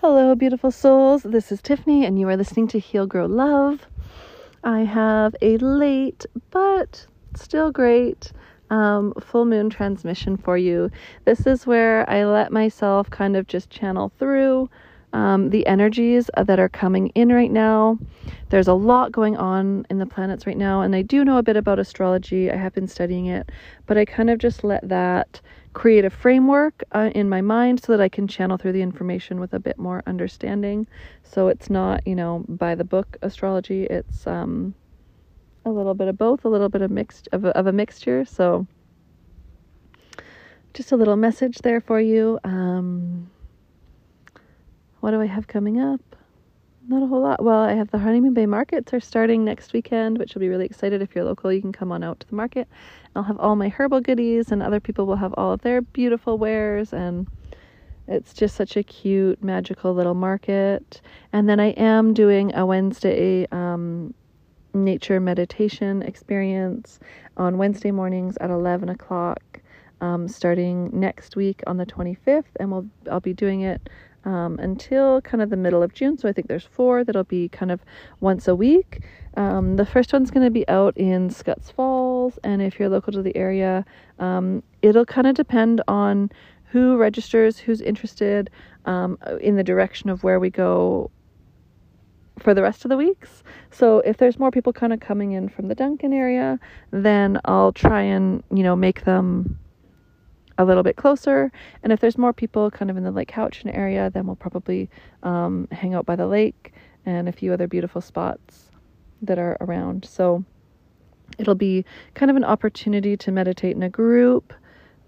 Hello, beautiful souls. This is Tiffany, and you are listening to Heal Grow Love. I have a late but still great um, full moon transmission for you. This is where I let myself kind of just channel through um, the energies that are coming in right now. There's a lot going on in the planets right now, and I do know a bit about astrology. I have been studying it, but I kind of just let that create a framework uh, in my mind so that I can channel through the information with a bit more understanding. So it's not, you know, by the book astrology. It's um, a little bit of both, a little bit of mixed of a, of a mixture. So just a little message there for you. Um, what do I have coming up? Not a whole lot. Well, I have the Honeymoon Bay markets are starting next weekend, which will be really excited. If you're local, you can come on out to the market. I'll have all my herbal goodies, and other people will have all of their beautiful wares. And it's just such a cute, magical little market. And then I am doing a Wednesday um, nature meditation experience on Wednesday mornings at 11 o'clock, um, starting next week on the 25th. And we'll I'll be doing it um, until kind of the middle of June. So I think there's four that'll be kind of once a week. Um, the first one's going to be out in Skutz Falls, and if you're local to the area, um, it'll kind of depend on who registers, who's interested um, in the direction of where we go for the rest of the weeks. So if there's more people kind of coming in from the Duncan area, then I'll try and, you know, make them a little bit closer. And if there's more people kind of in the Lake Cowichan area, then we'll probably um, hang out by the lake and a few other beautiful spots that are around. So it'll be kind of an opportunity to meditate in a group,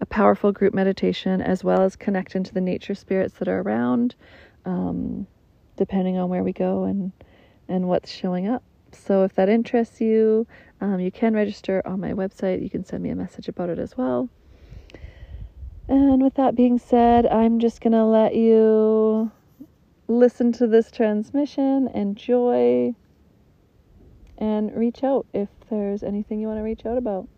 a powerful group meditation, as well as connect into the nature spirits that are around, um, depending on where we go and and what's showing up. So if that interests you, um, you can register on my website. You can send me a message about it as well. And with that being said, I'm just going to let you listen to this transmission, enjoy, and reach out if there's anything you want to reach out about.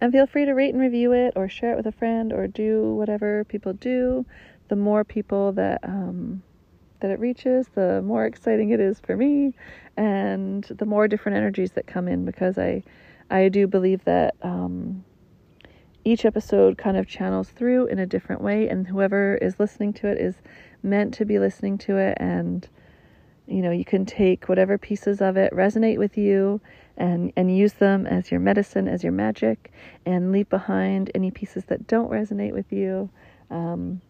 And feel free to rate and review it or share it with a friend or do whatever people do. The more people that um, that it reaches, the more exciting it is for me and the more different energies that come in because I I do believe that um, each episode kind of channels through in a different way, and whoever is listening to it is meant to be listening to it. And you know, you can take whatever pieces of it resonate with you and and use them as your medicine, as your magic, and leave behind any pieces that don't resonate with you. Um,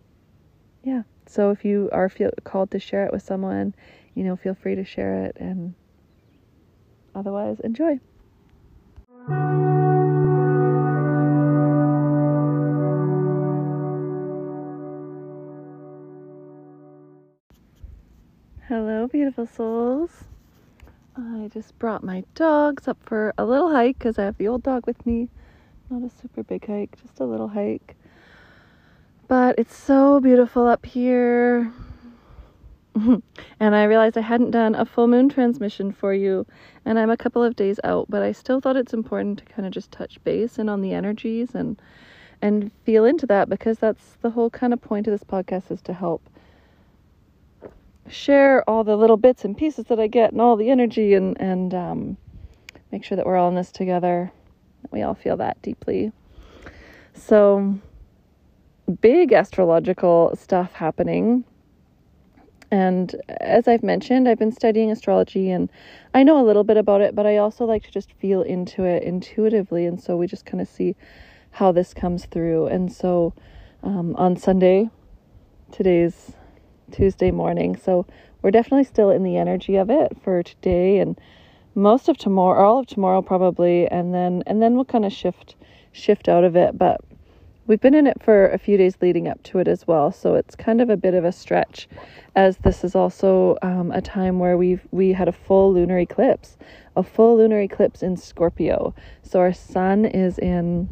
yeah. So if you are feel called to share it with someone, you know, feel free to share it, and otherwise, enjoy. Beautiful souls. I just brought my dogs up for a little hike because I have the old dog with me. Not a super big hike, just a little hike. But it's so beautiful up here. and I realized I hadn't done a full moon transmission for you, and I'm a couple of days out, but I still thought it's important to kind of just touch base and on the energies and and feel into that because that's the whole kind of point of this podcast is to help share all the little bits and pieces that I get and all the energy and and um, make sure that we're all in this together. We all feel that deeply. So big astrological stuff happening. And as I've mentioned, I've been studying astrology and I know a little bit about it, but I also like to just feel into it intuitively. And so we just kind of see how this comes through. And so um, on Sunday, today's Tuesday morning. So we're definitely still in the energy of it for today and most of tomorrow, all of tomorrow probably, and then and then we'll kind of shift shift out of it. But we've been in it for a few days leading up to it as well, so it's kind of a bit of a stretch, as this is also um, a time where we've we had a full lunar eclipse, a full lunar eclipse in Scorpio. So our sun is in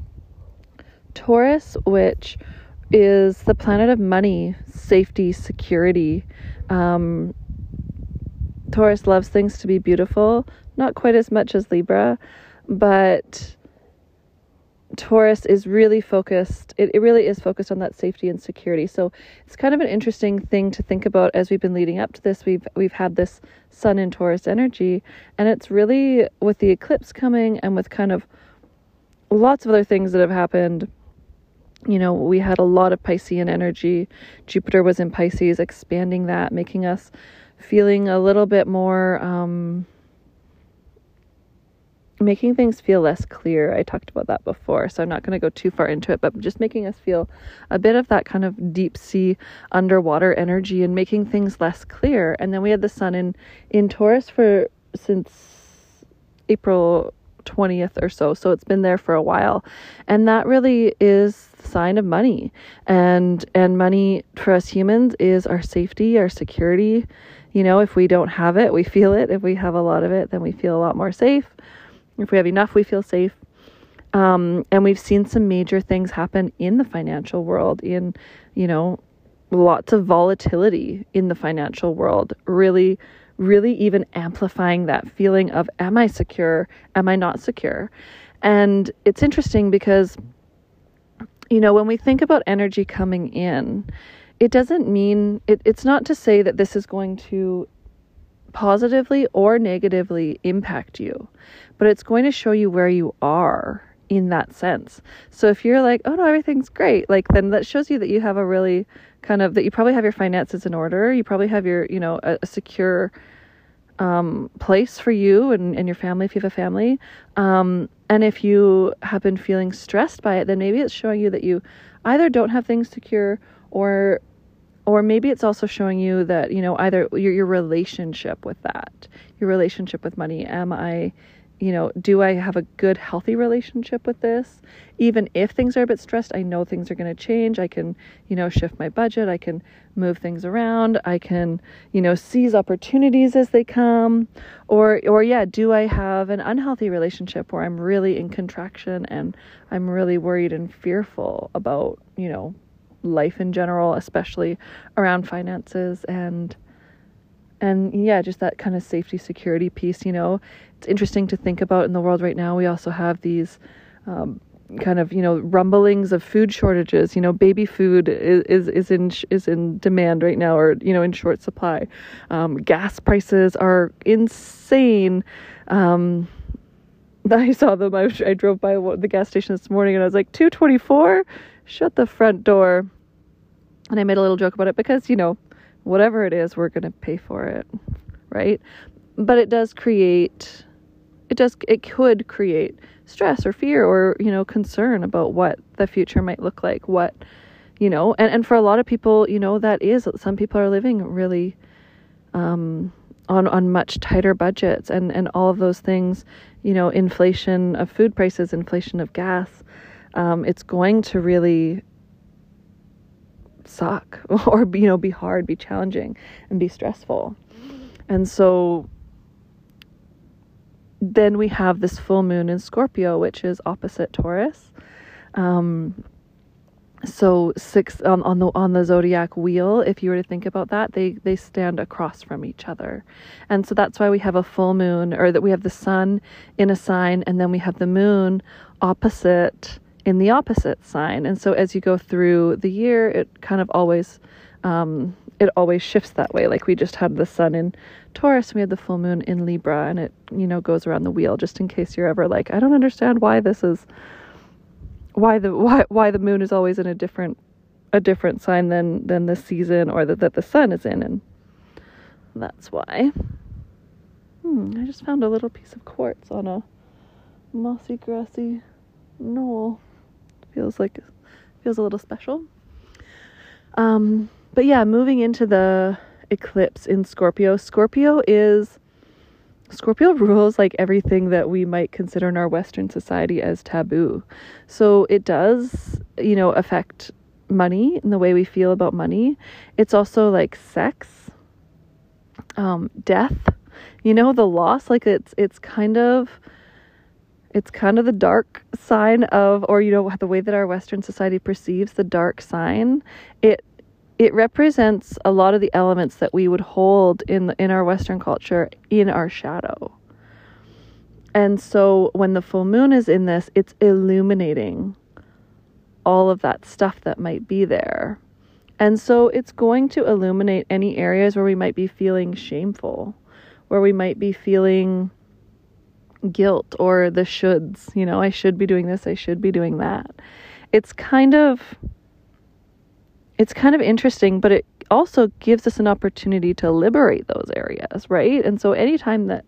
Taurus, which is the planet of money, safety, security. Um, Taurus loves things to be beautiful, not quite as much as Libra, but Taurus is really focused, it, it really is focused on that safety and security. So it's kind of an interesting thing to think about as we've been leading up to this. We've we've had this sun in Taurus energy, and it's really with the eclipse coming and with kind of lots of other things that have happened. You know, we had a lot of Piscean energy. Jupiter was in Pisces, expanding that, making us feeling a little bit more um, making things feel less clear. I talked about that before, so I'm not going to go too far into it, but just making us feel a bit of that kind of deep sea underwater energy and making things less clear. And then we had the sun in in Taurus for since April 20th or so. So it's been there for a while. And that really is the sign of money. And and money for us humans is our safety, our security. You know, if we don't have it, we feel it. If we have a lot of it, then we feel a lot more safe. If we have enough, we feel safe. Um, and we've seen some major things happen in the financial world, in, you know, lots of volatility in the financial world, really, really even amplifying that feeling of, am I secure? Am I not secure? And it's interesting because, you know, when we think about energy coming in, it doesn't mean, it, it's not to say that this is going to positively or negatively impact you, but it's going to show you where you are in that sense. So if you're like, oh no, everything's great, like then that shows you that you have a really kind of that you probably have your finances in order. You probably have your, you know, a, a secure um, place for you and, and your family if you have a family. Um, and if you have been feeling stressed by it, then maybe it's showing you that you either don't have things secure or or maybe it's also showing you that you know either your, your relationship with that your relationship with money am i you know do i have a good healthy relationship with this? Even if things are a bit stressed i know things are going to change. I can you know shift my budget. I can move things around. I can you know seize opportunities as they come. Or or yeah do i have an unhealthy relationship where i'm really in contraction and i'm really worried and fearful about you know life in general, especially around finances and and yeah, just that kind of safety security piece. You know, it's interesting to think about in the world right now. We also have these. Um, kind of you know rumblings of food shortages you know baby food is is, is in is in demand right now or you know in short supply um, gas prices are insane um, I saw them. I, I drove by the gas station this morning and I was like, 224? shut the front door. And I made a little joke about it because, you know, whatever it is, we're going to pay for it, right? But it does create, it does, it could create stress or fear or, you know, concern about what the future might look like, what, you know, and, and for a lot of people, you know, that is, some people are living really, um, on, on much tighter budgets and, and all of those things, you know, inflation of food prices, inflation of gas, um, it's going to really suck or you know be hard be challenging and be stressful. And so then we have this full moon in scorpio which is opposite taurus um, so six on, on the on the zodiac wheel if you were to think about that they they stand across from each other and so that's why we have a full moon or that we have the sun in a sign and then we have the moon opposite in the opposite sign. And so as you go through the year, it kind of always um, it always shifts that way. Like we just had the sun in Taurus, we had the full moon in Libra, and it you know goes around the wheel. Just in case you're ever like, I don't understand why this is why the why why the moon is always in a different a different sign than than the season or that that the sun is in, and that's why. Hmm, I just found a little piece of quartz on a mossy grassy knoll feels like feels a little special. Um, but yeah, moving into the eclipse in Scorpio. Scorpio is Scorpio rules like everything that we might consider in our Western society as taboo. So it does, you know, affect money and the way we feel about money. It's also like sex, um, death, you know, the loss. Like it's it's kind of it's kind of the dark sign of or you know the way that our western society perceives the dark sign it it represents a lot of the elements that we would hold in in our western culture in our shadow and so when the full moon is in this, it's illuminating all of that stuff that might be there. And so it's going to illuminate any areas where we might be feeling shameful, where we might be feeling guilt or the shoulds. You know, I should be doing this, I should be doing that. It's kind of it's kind of interesting, but it also gives us an opportunity to liberate those areas, right? And so anytime that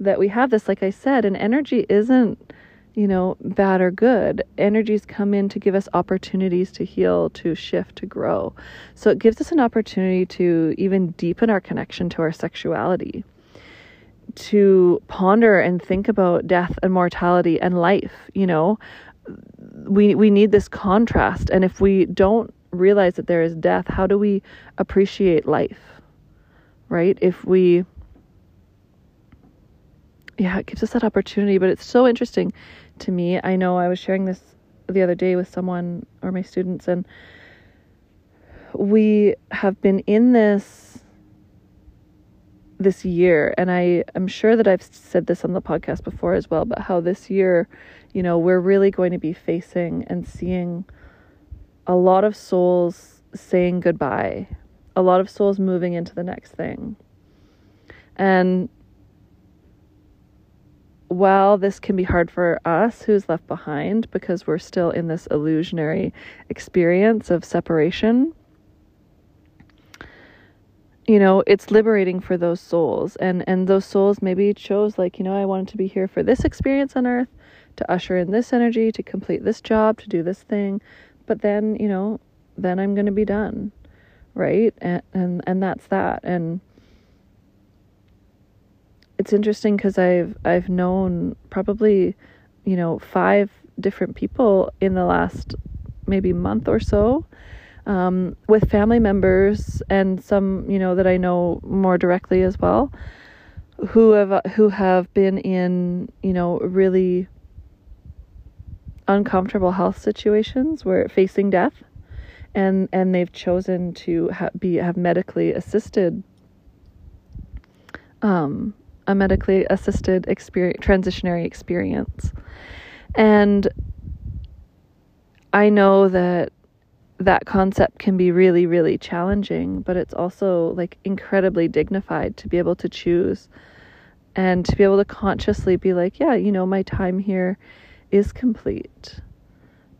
that we have this like I said, an energy isn't you know, bad or good. Energies come in to give us opportunities to heal, to shift, to grow. So it gives us an opportunity to even deepen our connection to our sexuality, to ponder and think about death and mortality and life. You know, we we need this contrast, and if we don't realize that there is death, how do we appreciate life? Right? If we yeah, it gives us that opportunity, but it's so interesting to me. I know I was sharing this the other day with someone or my students, and we have been in this this year and I am sure that I've said this on the podcast before as well but how this year you know we're really going to be facing and seeing a lot of souls saying goodbye a lot of souls moving into the next thing and while this can be hard for us who's left behind because we're still in this illusionary experience of separation, you know, it's liberating for those souls. And, and those souls maybe chose, like, you know, I wanted to be here for this experience on earth, to usher in this energy, to complete this job, to do this thing. But then, you know, then I'm going to be done. Right. And, and, and that's that. And, it's interesting because I've I've known probably, you know, five different people in the last maybe month or so, um, with family members and some you know that I know more directly as well, who have who have been in you know really uncomfortable health situations where facing death, and and they've chosen to ha- be have medically assisted um, a medically assisted experience, transitionary experience. And I know that that concept can be really, really challenging, but it's also like incredibly dignified to be able to choose and to be able to consciously be like, yeah, you know, my time here is complete.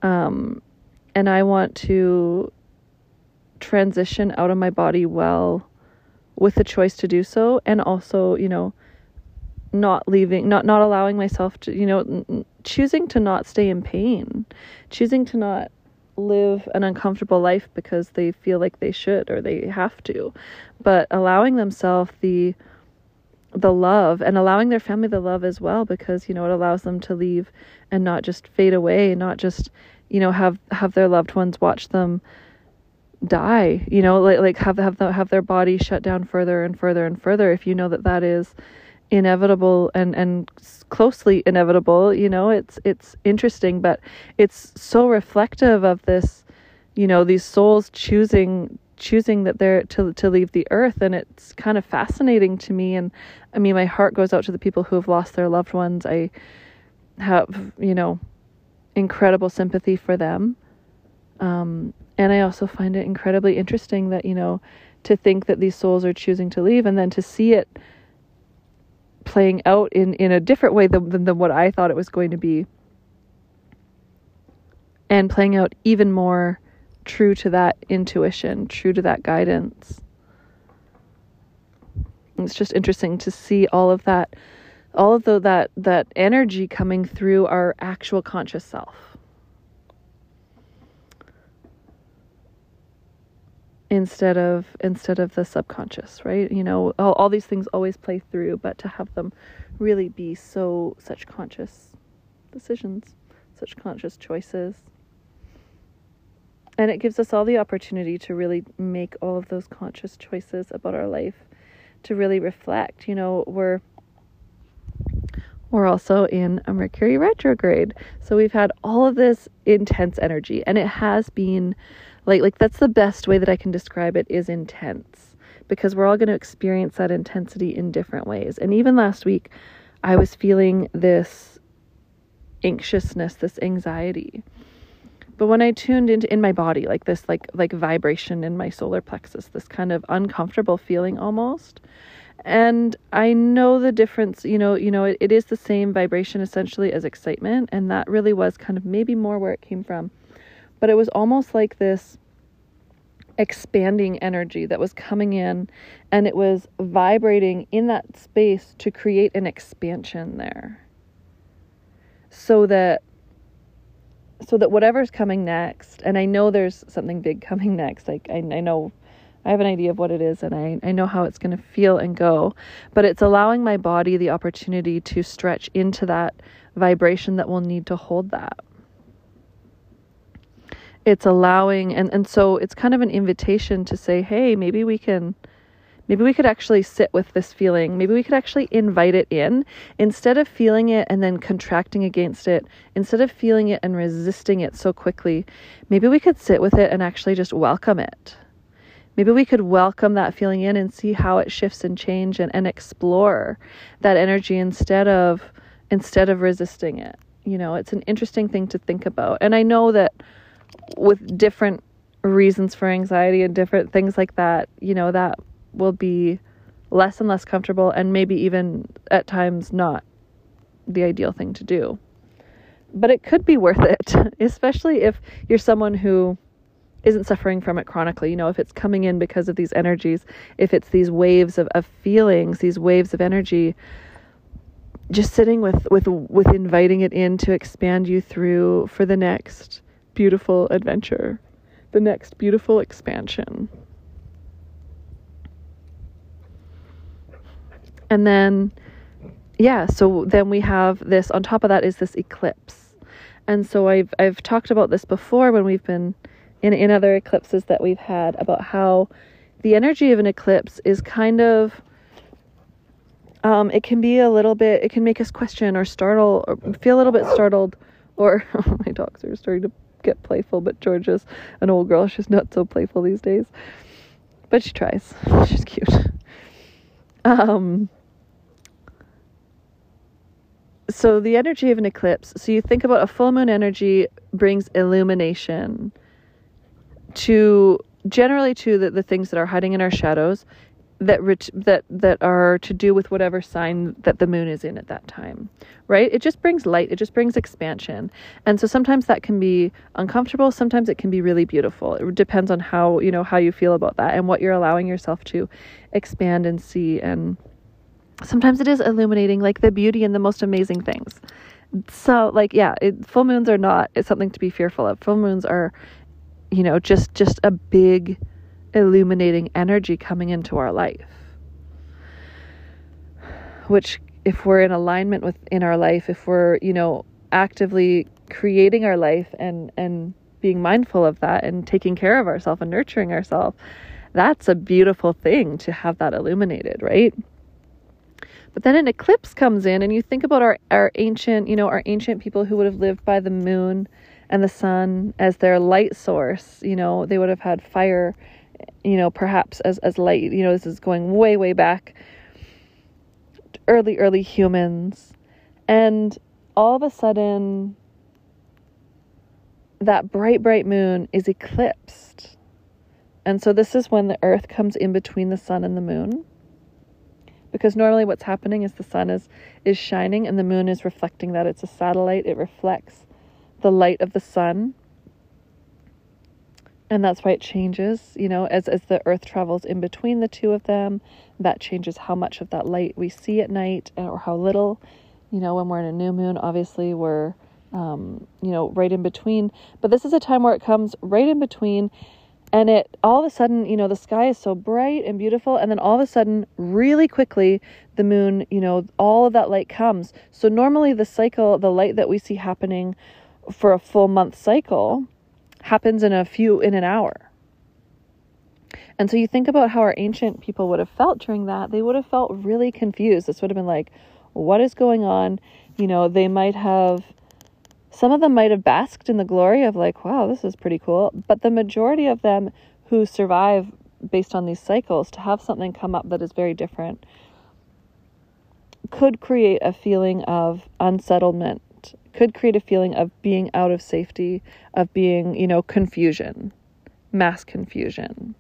Um, and I want to transition out of my body well with the choice to do so and also, you know, not leaving not not allowing myself to you know n- choosing to not stay in pain choosing to not live an uncomfortable life because they feel like they should or they have to but allowing themselves the the love and allowing their family the love as well because you know it allows them to leave and not just fade away not just you know have have their loved ones watch them die you know like like have have the, have their body shut down further and further and further if you know that that is inevitable and and closely inevitable you know it's it's interesting but it's so reflective of this you know these souls choosing choosing that they're to to leave the earth and it's kind of fascinating to me. And i mean my heart goes out to the people who have lost their loved ones. I have you know incredible sympathy for them. Um, and i also find it incredibly interesting that you know to think that these souls are choosing to leave and then to see it playing out in, in a different way than, than, than what I thought it was going to be. And playing out even more true to that intuition, true to that guidance. It's just interesting to see all of that, all of the, that that energy coming through our actual conscious self. instead of instead of the subconscious right you know all, all these things always play through but to have them really be so such conscious decisions such conscious choices and it gives us all the opportunity to really make all of those conscious choices about our life to really reflect you know we're we're also in a mercury retrograde so we've had all of this intense energy and it has been like like that's the best way that I can describe it is intense because we're all going to experience that intensity in different ways. And even last week I was feeling this anxiousness, this anxiety. But when I tuned into in my body, like this like like vibration in my solar plexus, this kind of uncomfortable feeling almost. And I know the difference, you know, you know, it, it is the same vibration essentially as excitement, and that really was kind of maybe more where it came from. But it was almost like this expanding energy that was coming in and it was vibrating in that space to create an expansion there so that so that whatever's coming next, and I know there's something big coming next, like I, I know I have an idea of what it is and I, I know how it's going to feel and go, but it's allowing my body the opportunity to stretch into that vibration that will need to hold that. It's allowing, and, and so it's kind of an invitation to say, hey, maybe we can Maybe we could actually sit with this feeling. Maybe we could actually invite it in instead of feeling it and then contracting against it, instead of feeling it and resisting it so quickly. Maybe we could sit with it and actually just welcome it. Maybe we could welcome that feeling in and see how it shifts and change and, and explore that energy instead of instead of resisting it. You know, it's an interesting thing to think about. And I know that with different reasons for anxiety and different things like that, you know, that will be less and less comfortable and maybe even at times not the ideal thing to do. But it could be worth it, especially if you're someone who isn't suffering from it chronically. You know, if it's coming in because of these energies, if it's these waves of, of feelings, these waves of energy, just sitting with, with with inviting it in to expand you through for the next beautiful adventure, the next beautiful expansion. And then, yeah, so then we have this, on top of that is this eclipse. And so I've, I've talked about this before when we've been in, in other eclipses that we've had about how the energy of an eclipse is kind of, um, it can be a little bit, it can make us question or startle or feel a little bit startled or my dogs are starting to get playful, but George is an old girl. She's not so playful these days, but she tries. She's cute. Um, so the energy of an eclipse so you think about a full moon energy brings illumination to generally to the, the things that are hiding in our shadows that ret- that that are to do with whatever sign that the moon is in at that time right? It just brings light it just brings expansion. And so sometimes that can be uncomfortable sometimes it can be really beautiful. It depends on how you know how you feel about that and what you're allowing yourself to expand and see and sometimes it is illuminating like the beauty and the most amazing things. So like yeah it, full moons are not it's something to be fearful of. Full moons are you know just just a big illuminating energy coming into our life. Which if we're in alignment with in our life if we're you know actively creating our life and and being mindful of that and taking care of ourselves and nurturing ourselves that's a beautiful thing to have that illuminated right but then an eclipse comes in, and you think about our, our ancient, you know, our ancient people who would have lived by the moon and the sun as their light source. You know, they would have had fire, you know, perhaps as, as light. You know, this is going way, way back. Early, early humans. And all of a sudden, that bright, bright moon is eclipsed. And so, this is when the earth comes in between the sun and the moon because normally what's happening is the sun is is shining and the moon is reflecting that it's a satellite. It reflects the light of the sun. And that's why it changes you know as as the earth travels in between the two of them that changes how much of that light we see at night or how little you know when we're in a new moon obviously we're um, you know right in between. But this is a time where it comes right in between and it all of a sudden you know the sky is so bright and beautiful and then all of a sudden really quickly the moon you know all of that light comes. So normally the cycle the light that we see happening for a full month cycle happens in a few in an hour. And so you think about how our ancient people would have felt during that they would have felt really confused. This would have been like what is going on? You know they might have some of them might have basked in the glory of, like, wow, this is pretty cool. But the majority of them who survive based on these cycles to have something come up that is very different could create a feeling of unsettlement, could create a feeling of being out of safety, of being, you know, confusion, mass confusion.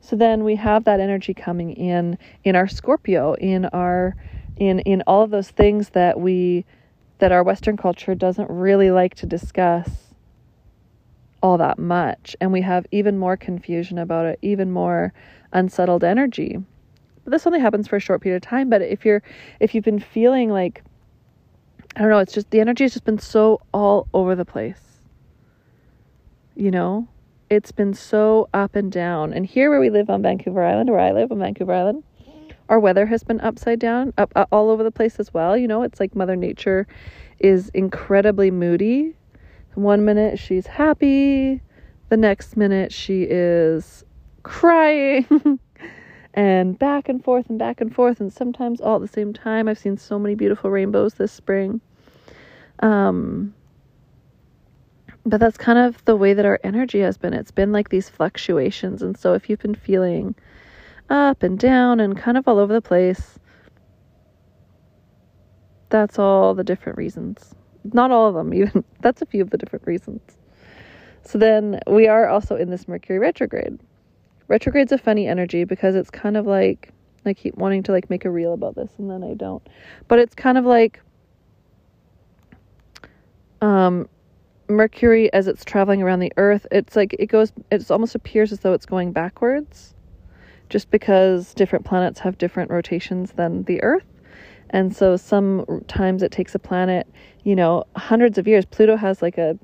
So then we have that energy coming in in our Scorpio, in our in in all of those things that we that our western culture doesn't really like to discuss all that much and we have even more confusion about it, even more unsettled energy. This only happens for a short period of time, but if you're if you've been feeling like I don't know, it's just the energy has just been so all over the place. You know? It's been so up and down. And here where we live on Vancouver Island, where I live on Vancouver Island, our weather has been upside down, up, up all over the place as well. You know, it's like Mother Nature is incredibly moody. One minute she's happy, the next minute she is crying. and back and forth and back and forth and sometimes all at the same time. I've seen so many beautiful rainbows this spring. Um but that's kind of the way that our energy has been. It's been like these fluctuations. And so if you've been feeling up and down and kind of all over the place, that's all the different reasons. Not all of them, even. That's a few of the different reasons. So then we are also in this Mercury retrograde. Retrograde's a funny energy because it's kind of like I keep wanting to like make a reel about this and then I don't. But it's kind of like um Mercury as it's traveling around the earth, it's like it goes it almost appears as though it's going backwards just because different planets have different rotations than the earth. And so sometimes it takes a planet, you know, hundreds of years. Pluto has like a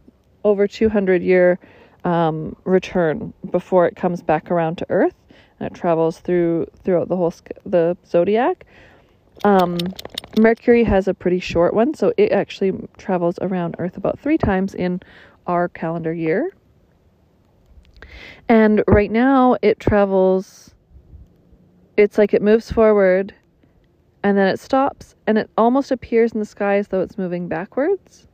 over 200 year um, return before it comes back around to Earth, and it travels through throughout the whole the zodiac. Um, Mercury has a pretty short one, so it actually travels around Earth about three times in our calendar year. And right now, it travels. It's like it moves forward, and then it stops, and it almost appears in the sky as though it's moving backwards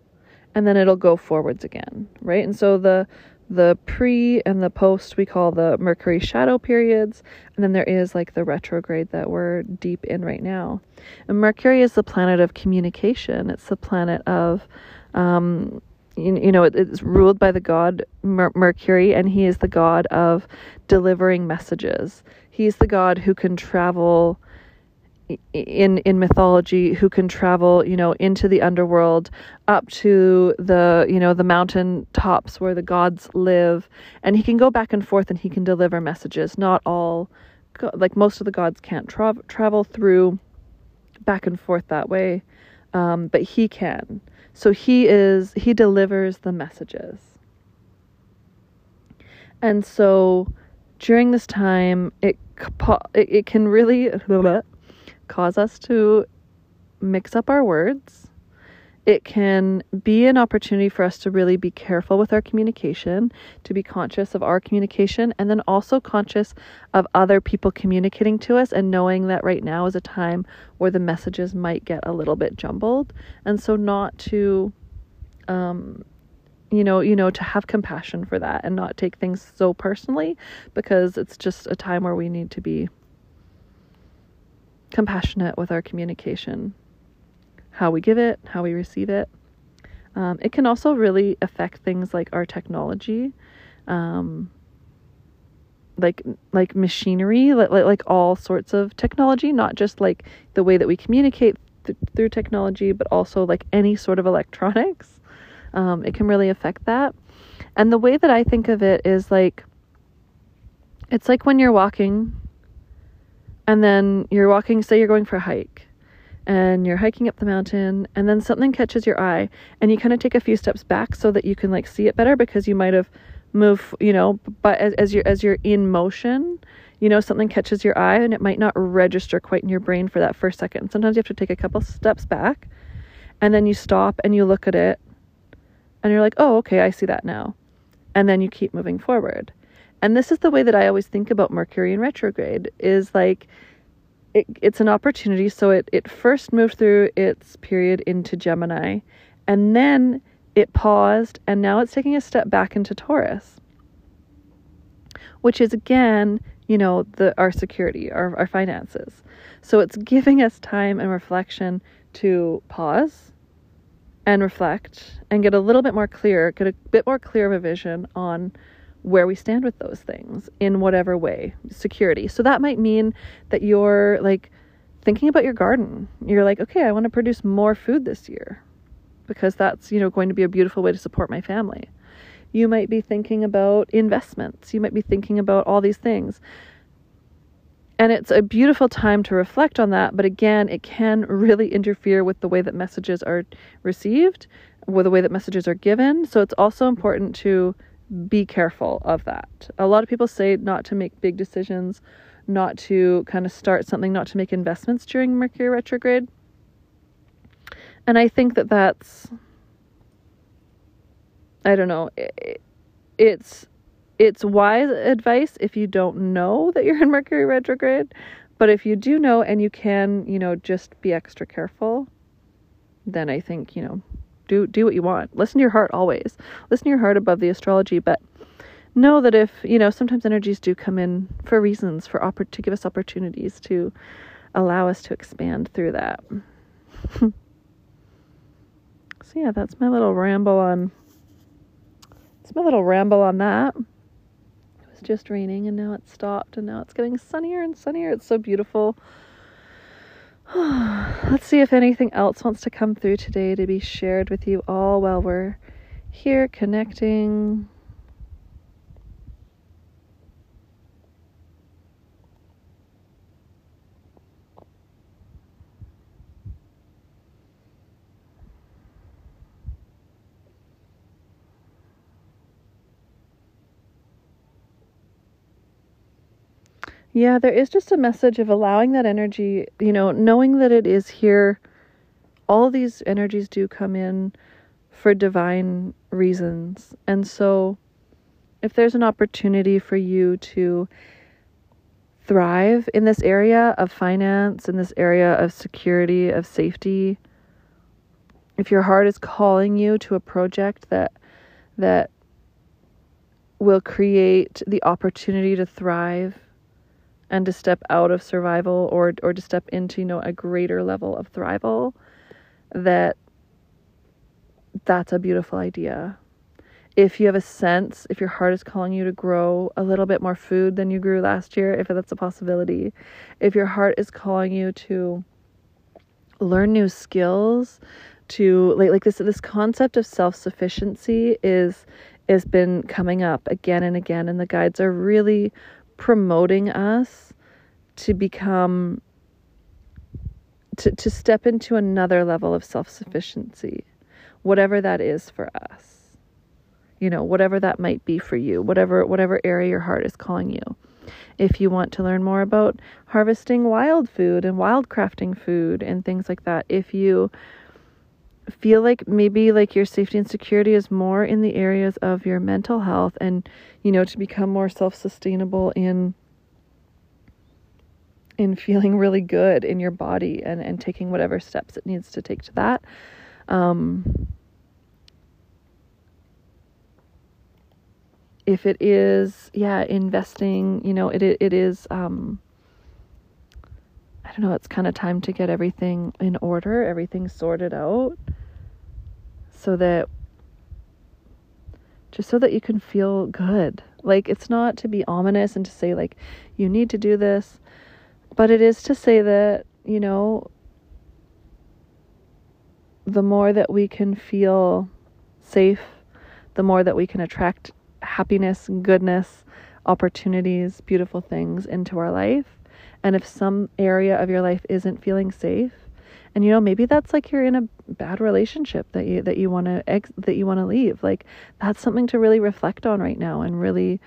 and then it'll go forwards again, right? And so the the pre and the post we call the Mercury shadow periods, and then there is like the retrograde that we're deep in right now. And Mercury is the planet of communication. It's the planet of, um, you, you know, it, it's ruled by the god Mer- Mercury, and he is the god of delivering messages. He's the god who can travel in in mythology who can travel you know into the underworld up to the you know the mountain tops where the gods live and he can go back and forth and he can deliver messages not all like most of the gods can't tra- travel through back and forth that way um, but he can so he is he delivers the messages and so during this time it it, it can really cause us to mix up our words. It can be an opportunity for us to really be careful with our communication, to be conscious of our communication, and then also conscious of other people communicating to us and knowing that right now is a time where the messages might get a little bit jumbled. And so, not to, um, you know, you know, to have compassion for that and not take things so personally because it's just a time where we need to be compassionate with our communication, how we give it, how we receive it. Um, it can also really affect things like our technology, um, like like machinery, like, like all sorts of technology, not just like the way that we communicate th- through technology, but also like any sort of electronics. Um, it can really affect that. And the way that I think of it is like it's like when you're walking and then you're walking, say you're going for a hike, and you're hiking up the mountain, and then something catches your eye, and you kind of take a few steps back so that you can like see it better because you might have moved, you know, but as, as you're as you're in motion, you know, something catches your eye and it might not register quite in your brain for that first second. Sometimes you have to take a couple steps back, and then you stop and you look at it, and you're like, oh, okay, I see that now, and then you keep moving forward. And this is the way that I always think about Mercury in retrograde is like it, it's an opportunity. So it, it first moved through its period into Gemini and then it paused and now it's taking a step back into Taurus, which is again you know, the our security, our our finances. So it's giving us time and reflection to pause and reflect and get a little bit more clear, get a bit more clear of a vision on where we stand with those things in whatever way security. So that might mean that you're like thinking about your garden. You're like okay i want to produce more food this year because that's you know going to be a beautiful way to support my family. You might be thinking about investments. You might be thinking about all these things. And it's a beautiful time to reflect on that but again it can really interfere with the way that messages are received with the way that messages are given. So it's also important to be careful of that. A lot of people say not to make big decisions, not to kind of start something, not to make investments during Mercury retrograde. And I think that that's I don't know, it's it's wise advice if you don't know that you're in Mercury retrograde, but if you do know and you can, you know, just be extra careful, then I think, you know, do do what you want. Listen to your heart always. Listen to your heart above the astrology, but know that if, you know, sometimes energies do come in for reasons, for oppor- to give us opportunities to allow us to expand through that. so yeah, that's my little ramble on it's my little ramble on that. It was just raining and now it's stopped and now it's getting sunnier and sunnier. It's so beautiful. Let's see if anything else wants to come through today to be shared with you all while we're here connecting. Yeah, there is just a message of allowing that energy, you know, knowing that it is here. All these energies do come in for divine reasons. And so, if there's an opportunity for you to thrive in this area of finance, in this area of security, of safety, if your heart is calling you to a project that that will create the opportunity to thrive and to step out of survival or or to step into you know a greater level of thrival that that's a beautiful idea. If you have a sense if your heart is calling you to grow a little bit more food than you grew last year if that's a possibility. If your heart is calling you to learn new skills to like like this this concept of self-sufficiency is has been coming up again and again and the guides are really promoting us to become to, to step into another level of self-sufficiency whatever that is for us. You know whatever that might be for you whatever whatever area your heart is calling you. If you want to learn more about harvesting wild food and wild crafting food and things like that if you feel like maybe like your safety and security is more in the areas of your mental health and you know to become more self-sustainable in in feeling really good in your body and and taking whatever steps it needs to take to that. Um if it is yeah investing you know it it, it is um I don't know, it's kind of time to get everything in order, everything sorted out so that just so that you can feel good. Like it's not to be ominous and to say like you need to do this, but it is to say that, you know, the more that we can feel safe, the more that we can attract happiness, goodness, opportunities, beautiful things into our life and if some area of your life isn't feeling safe, and you know maybe that's like you're in a bad relationship that you that you want to ex- that you want to leave, like that's something to really reflect on right now and really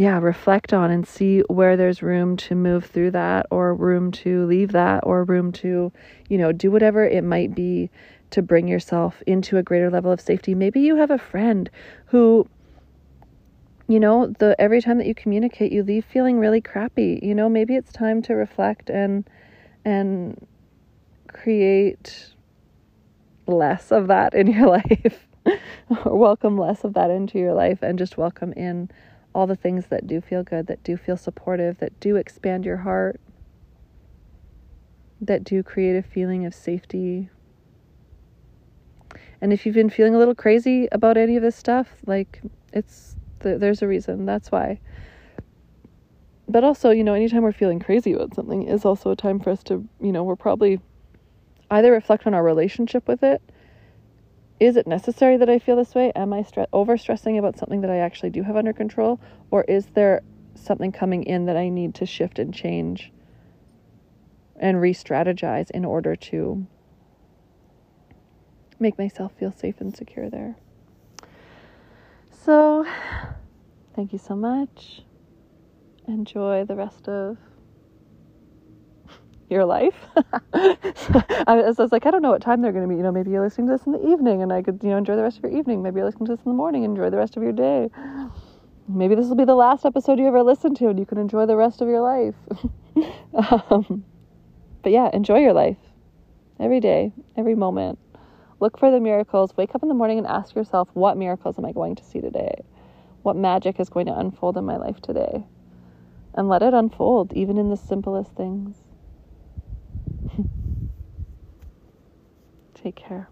yeah, reflect on and see where there's room to move through that or room to leave that or room to, you know, do whatever it might be to bring yourself into a greater level of safety. Maybe you have a friend who you know, the every time that you communicate, you leave feeling really crappy. You know, maybe it's time to reflect and and create less of that in your life or welcome less of that into your life and just welcome in all the things that do feel good, that do feel supportive, that do expand your heart, that do create a feeling of safety. And if you've been feeling a little crazy about any of this stuff, like it's there's a reason. That's why. But also, you know, anytime we're feeling crazy about something is also a time for us to, you know, we're probably either reflect on our relationship with it. Is it necessary that I feel this way? Am I stre- over stressing about something that I actually do have under control? Or is there something coming in that I need to shift and change and re strategize in order to make myself feel safe and secure there? So, thank you so much. Enjoy the rest of your life. I, was, like, I don't know what time they're going to be. You know, maybe you're listening to this in the evening and I could, you know, enjoy the rest of your evening. Maybe you're listening to this in the morning enjoy the rest of your day. Maybe this will be the last episode you ever listen to and you can enjoy the rest of your life. um, but yeah, enjoy your life every day, every moment. Look for the miracles. Wake up in the morning and ask yourself, what miracles am I going to see today? What magic is going to unfold in my life today? And let it unfold, even in the simplest things. Take care.